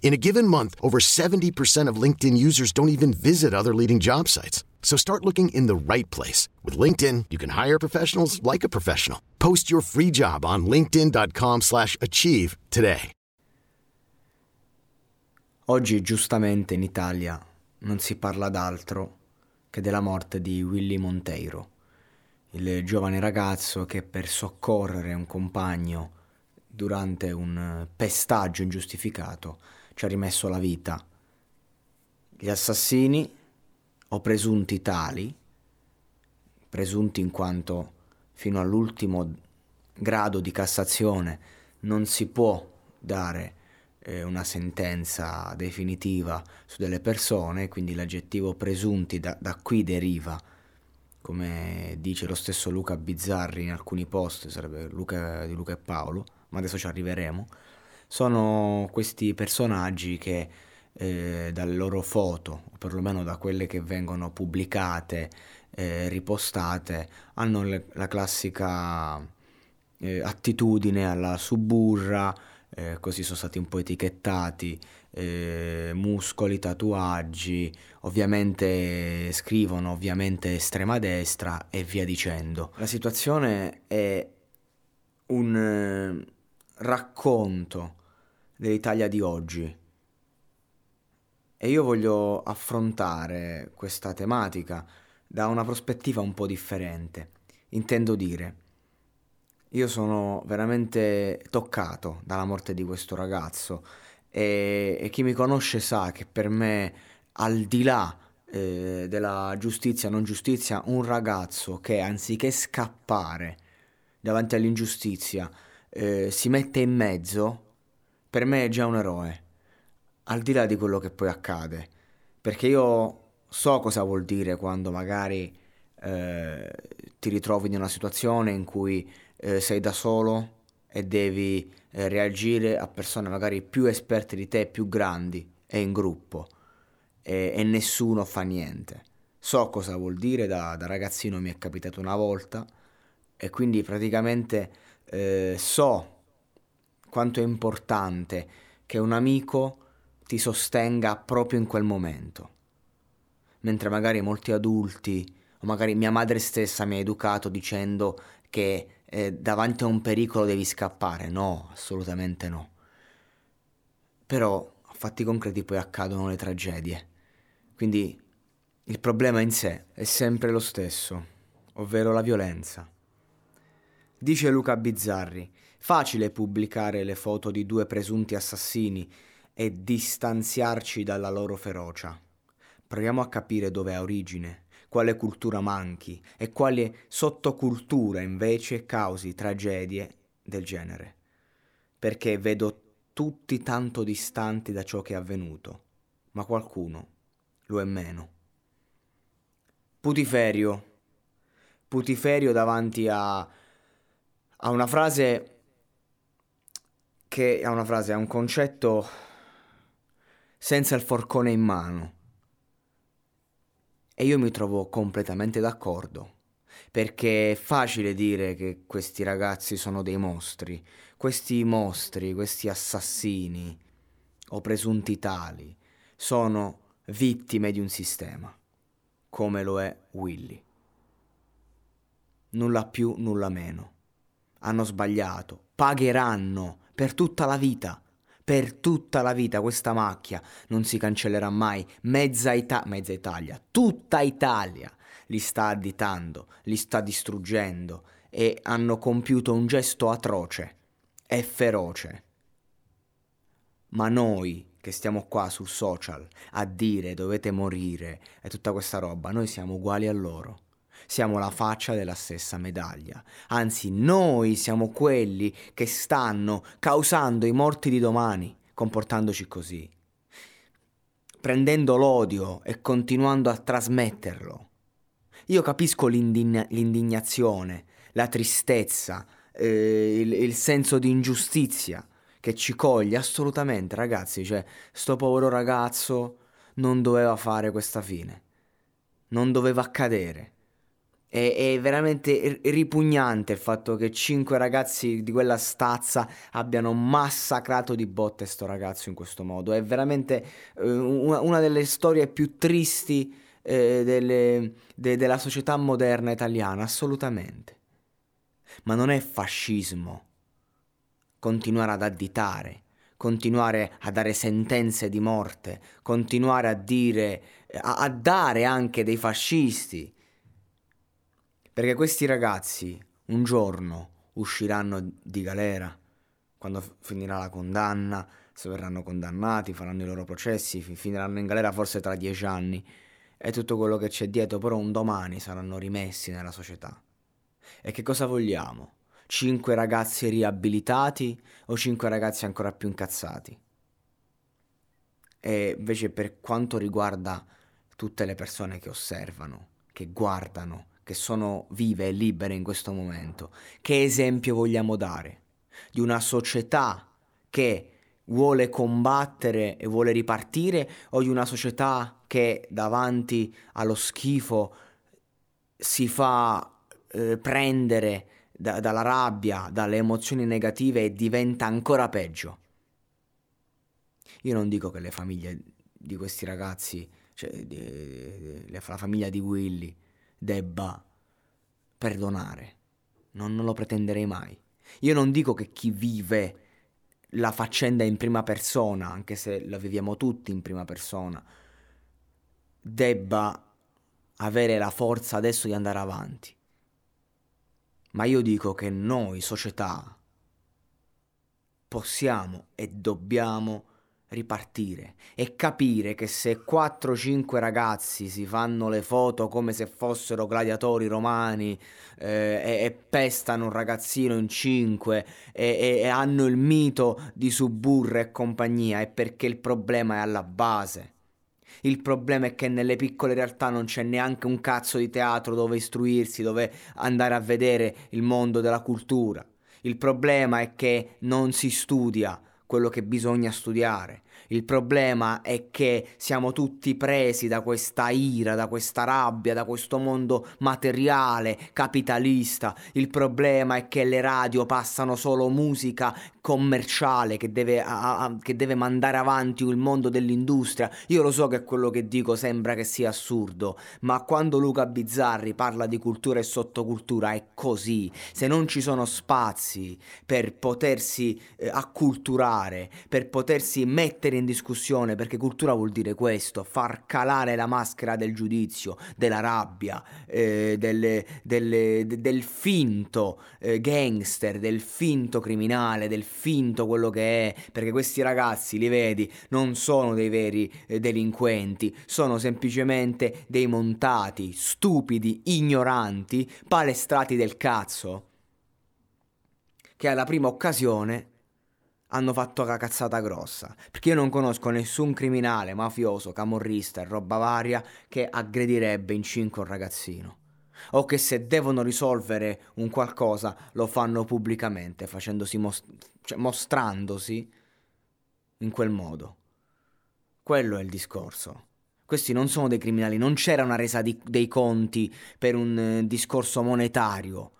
In a given month, over 70% of LinkedIn users don't even visit other leading job sites. So start looking in the right place. With LinkedIn, you can hire professionals like a professional. Post your free job on linkedin.com slash achieve today. Oggi, giustamente, in Italia non si parla d'altro che della morte di Willy Monteiro, il giovane ragazzo che per soccorrere un compagno durante un pestaggio ingiustificato ci ha rimesso la vita. Gli assassini, o presunti tali, presunti in quanto fino all'ultimo grado di Cassazione non si può dare eh, una sentenza definitiva su delle persone, quindi l'aggettivo presunti da, da qui deriva, come dice lo stesso Luca Bizzarri in alcuni post, sarebbe Luca, di Luca e Paolo, ma adesso ci arriveremo sono questi personaggi che eh, dalle loro foto, o perlomeno da quelle che vengono pubblicate, eh, ripostate, hanno le, la classica eh, attitudine alla suburra, eh, così sono stati un po' etichettati, eh, muscoli, tatuaggi, ovviamente scrivono ovviamente estrema destra e via dicendo. La situazione è un eh, racconto dell'Italia di oggi. E io voglio affrontare questa tematica da una prospettiva un po' differente. Intendo dire, io sono veramente toccato dalla morte di questo ragazzo e, e chi mi conosce sa che per me, al di là eh, della giustizia, non giustizia, un ragazzo che anziché scappare davanti all'ingiustizia eh, si mette in mezzo per me è già un eroe, al di là di quello che poi accade, perché io so cosa vuol dire quando magari eh, ti ritrovi in una situazione in cui eh, sei da solo e devi eh, reagire a persone magari più esperte di te, più grandi e in gruppo e, e nessuno fa niente. So cosa vuol dire, da, da, ragazzino mi è capitato una volta e quindi praticamente eh, so quanto è importante che un amico ti sostenga proprio in quel momento. Mentre magari molti adulti, o magari mia madre stessa mi ha educato dicendo che eh, davanti a un pericolo devi scappare. No, assolutamente no. Però a fatti concreti poi accadono le tragedie. Quindi il problema in sé è sempre lo stesso, ovvero la violenza. Dice Luca Bizzarri, Facile pubblicare le foto di due presunti assassini e distanziarci dalla loro ferocia. Proviamo a capire dove ha origine, quale cultura manchi e quale sottocultura invece causi tragedie del genere. Perché vedo tutti tanto distanti da ciò che è avvenuto, ma qualcuno lo è meno. Putiferio. Putiferio davanti a, a una frase che è una frase, è un concetto senza il forcone in mano. E io mi trovo completamente d'accordo, perché è facile dire che questi ragazzi sono dei mostri, questi mostri, questi assassini o presunti tali, sono vittime di un sistema, come lo è Willy. Nulla più, nulla meno. Hanno sbagliato, pagheranno per tutta la vita. Per tutta la vita questa macchia non si cancellerà mai. Mezza, Ita- mezza Italia, tutta Italia li sta additando, li sta distruggendo e hanno compiuto un gesto atroce e feroce. Ma noi che stiamo qua sul social a dire dovete morire e tutta questa roba, noi siamo uguali a loro siamo la faccia della stessa medaglia. Anzi, noi siamo quelli che stanno causando i morti di domani, comportandoci così. prendendo l'odio e continuando a trasmetterlo. Io capisco l'indigna- l'indignazione, la tristezza, eh, il, il senso di ingiustizia che ci coglie assolutamente, ragazzi. Cioè, sto povero ragazzo non doveva fare questa fine, non doveva accadere. È, è, veramente ripugnante il fatto che cinque ragazzi di quella stazza abbiano massacrato di botte sto ragazzo in questo modo. È veramente eh, una, una, delle storie più tristi eh, delle, de, della società moderna italiana, assolutamente. Ma non è fascismo continuare ad additare, continuare a dare sentenze di morte, continuare a dire, a, a dare anche dei fascisti perché questi ragazzi un giorno usciranno di galera, quando finirà la condanna, se verranno condannati, faranno i loro processi, finiranno in galera forse tra dieci anni e tutto quello che c'è dietro, però un domani saranno rimessi nella società. E che cosa vogliamo? Cinque ragazzi riabilitati o cinque ragazzi ancora più incazzati? E invece per quanto riguarda tutte le persone che osservano, che guardano, che sono vive e libere in questo momento. Che esempio vogliamo dare? Di una società che vuole combattere e vuole ripartire o di una società che davanti allo schifo si fa eh, prendere da, dalla rabbia, dalle emozioni negative e diventa ancora peggio? Io non dico che le famiglie di questi ragazzi, cioè di, di, di, la famiglia di Willy, debba perdonare. Non, non lo pretenderei mai. Io non dico che chi vive la faccenda in prima persona, anche se la viviamo tutti in prima persona, debba avere la forza adesso di andare avanti. Ma io dico che noi, società, possiamo e dobbiamo ripartire e capire che se 4-5 ragazzi si fanno le foto come se fossero gladiatori romani eh, e, e, pestano un ragazzino in 5 e, e, hanno il mito di Suburra e compagnia è perché il problema è alla base. Il problema è che nelle piccole realtà non c'è neanche un cazzo di teatro dove istruirsi, dove andare a vedere il mondo della cultura. Il problema è che non si studia, quello che bisogna studiare. Il problema è che siamo tutti presi da questa ira, da questa rabbia, da questo mondo materiale, capitalista. Il problema è che le radio passano solo musica commerciale che deve, a, a, che deve mandare avanti il mondo dell'industria. Io lo so che quello che dico sembra che sia assurdo, ma quando Luca Bizzarri parla di cultura e sottocultura è così. Se non ci sono spazi per potersi eh, acculturare, per potersi mettere in discussione perché cultura vuol dire questo, far calare la maschera del giudizio, della rabbia, eh, delle, delle, de, del finto eh, gangster, del finto criminale, del finto quello che è, perché questi ragazzi, li vedi, non sono dei veri eh, delinquenti, sono semplicemente dei montati, stupidi, ignoranti, palestrati del cazzo, che alla prima occasione hanno fatto la cazzata grossa. Perché io non conosco nessun criminale, mafioso, camorrista e roba varia che aggredirebbe in cinque un ragazzino. O che se devono risolvere un qualcosa lo fanno pubblicamente, facendosi most- cioè mostrandosi in quel modo. Quello è il discorso. Questi non sono dei criminali, non c'era una resa di- dei conti per un eh, discorso monetario.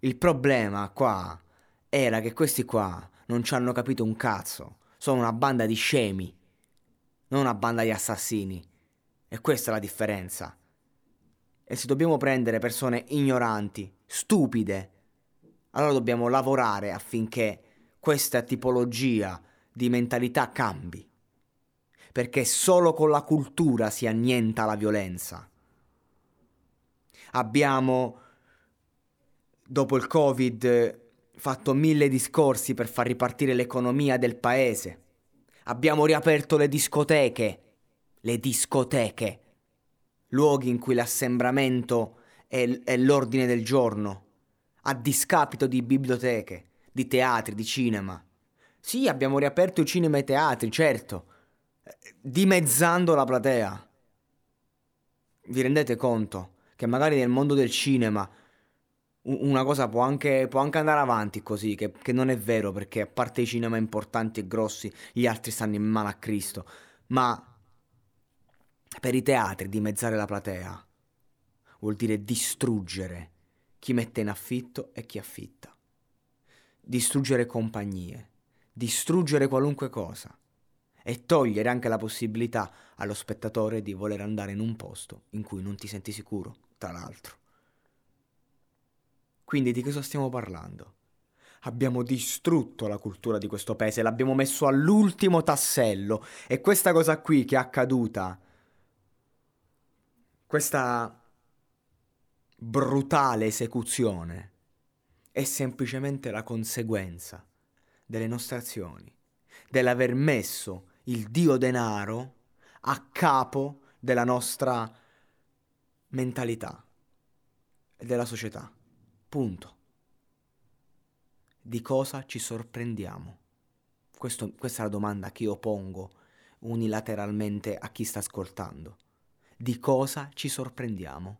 Il problema qua era che questi qua non ci hanno capito un cazzo. Sono una banda di scemi, non una banda di assassini. E questa è la differenza. E se dobbiamo prendere persone ignoranti, stupide, allora dobbiamo lavorare affinché questa tipologia di mentalità cambi. Perché solo con la cultura si annienta la violenza. Abbiamo, dopo il Covid, fatto mille discorsi per far ripartire l'economia del paese. Abbiamo riaperto le discoteche. Le discoteche. Luoghi in cui l'assembramento è, è l'ordine del giorno. A discapito di biblioteche, di teatri, di cinema. Sì, abbiamo riaperto i cinema e i teatri, certo. dimezzando la platea. Vi rendete conto che magari nel mondo del cinema una cosa può anche, può anche, andare avanti così, che, che, non è vero perché a parte i cinema importanti e grossi, gli altri stanno in mano a Cristo, ma per i teatri dimezzare la platea vuol dire distruggere chi mette in affitto e chi affitta, distruggere compagnie, distruggere qualunque cosa e togliere anche la possibilità allo spettatore di voler andare in un posto in cui non ti senti sicuro, tra l'altro. Quindi di cosa stiamo parlando? Abbiamo distrutto la cultura di questo paese, l'abbiamo messo all'ultimo tassello e questa cosa qui che è accaduta, questa brutale esecuzione, è semplicemente la conseguenza delle nostre azioni, dell'aver messo il dio denaro a capo della nostra mentalità e della società. Punto. Di cosa ci sorprendiamo? Questo, questa è la domanda che io pongo unilateralmente a chi sta ascoltando. Di cosa ci sorprendiamo?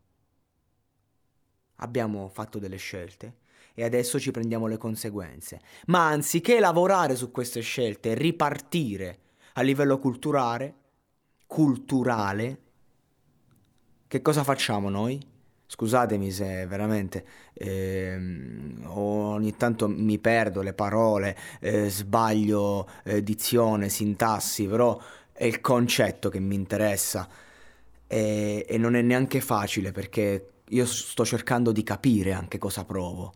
Abbiamo fatto delle scelte e adesso ci prendiamo le conseguenze. Ma anziché lavorare su queste scelte e ripartire a livello culturale, culturale, che cosa facciamo noi? Scusatemi se veramente eh, ogni tanto mi perdo le parole, eh, sbaglio eh, dizione, sintassi, però è il concetto che mi interessa e, e non è neanche facile perché io sto cercando di capire anche cosa provo.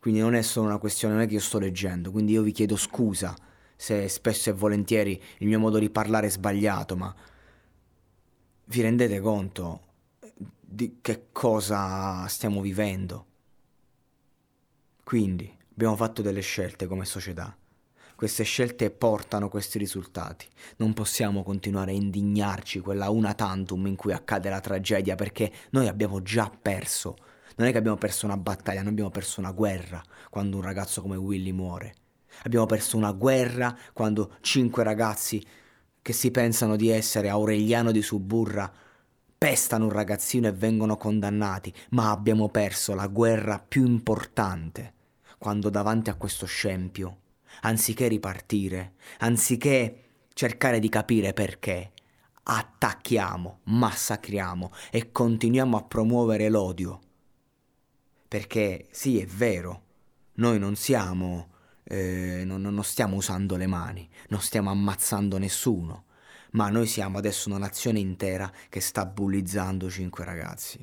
Quindi non è solo una questione, non è che io sto leggendo, quindi io vi chiedo scusa se spesso e volentieri il mio modo di parlare è sbagliato, ma vi rendete conto di che cosa stiamo vivendo. Quindi abbiamo fatto delle scelte come società. Queste scelte portano questi risultati. Non possiamo continuare a indignarci quella una tantum in cui accade la tragedia perché noi abbiamo già perso. Non è che abbiamo perso una battaglia, noi abbiamo perso una guerra quando un ragazzo come Willy muore. Abbiamo perso una guerra quando cinque ragazzi che si pensano di essere Aureliano di Suburra pestano un ragazzino e vengono condannati, ma abbiamo perso la guerra più importante quando davanti a questo scempio, anziché ripartire, anziché cercare di capire perché, attacchiamo, massacriamo e continuiamo a promuovere l'odio. Perché sì, è vero, noi non siamo, eh, non, non stiamo usando le mani, non stiamo ammazzando nessuno, ma noi siamo adesso una nazione intera che sta bullizzando cinque ragazzi.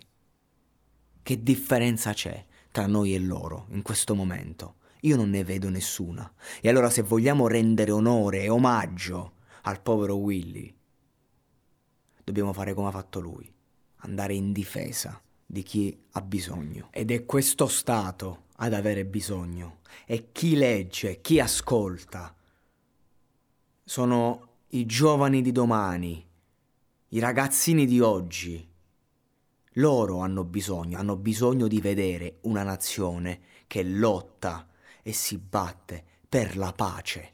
Che differenza c'è tra noi e loro in questo momento? Io non ne vedo nessuna. E allora se vogliamo rendere onore e omaggio al povero Willy, dobbiamo fare come ha fatto lui, andare in difesa di chi ha bisogno. Ed è questo Stato ad avere bisogno. E chi legge, chi ascolta, sono i giovani di domani, i ragazzini di oggi, loro hanno bisogno, hanno bisogno di vedere una nazione che lotta e si batte per la pace.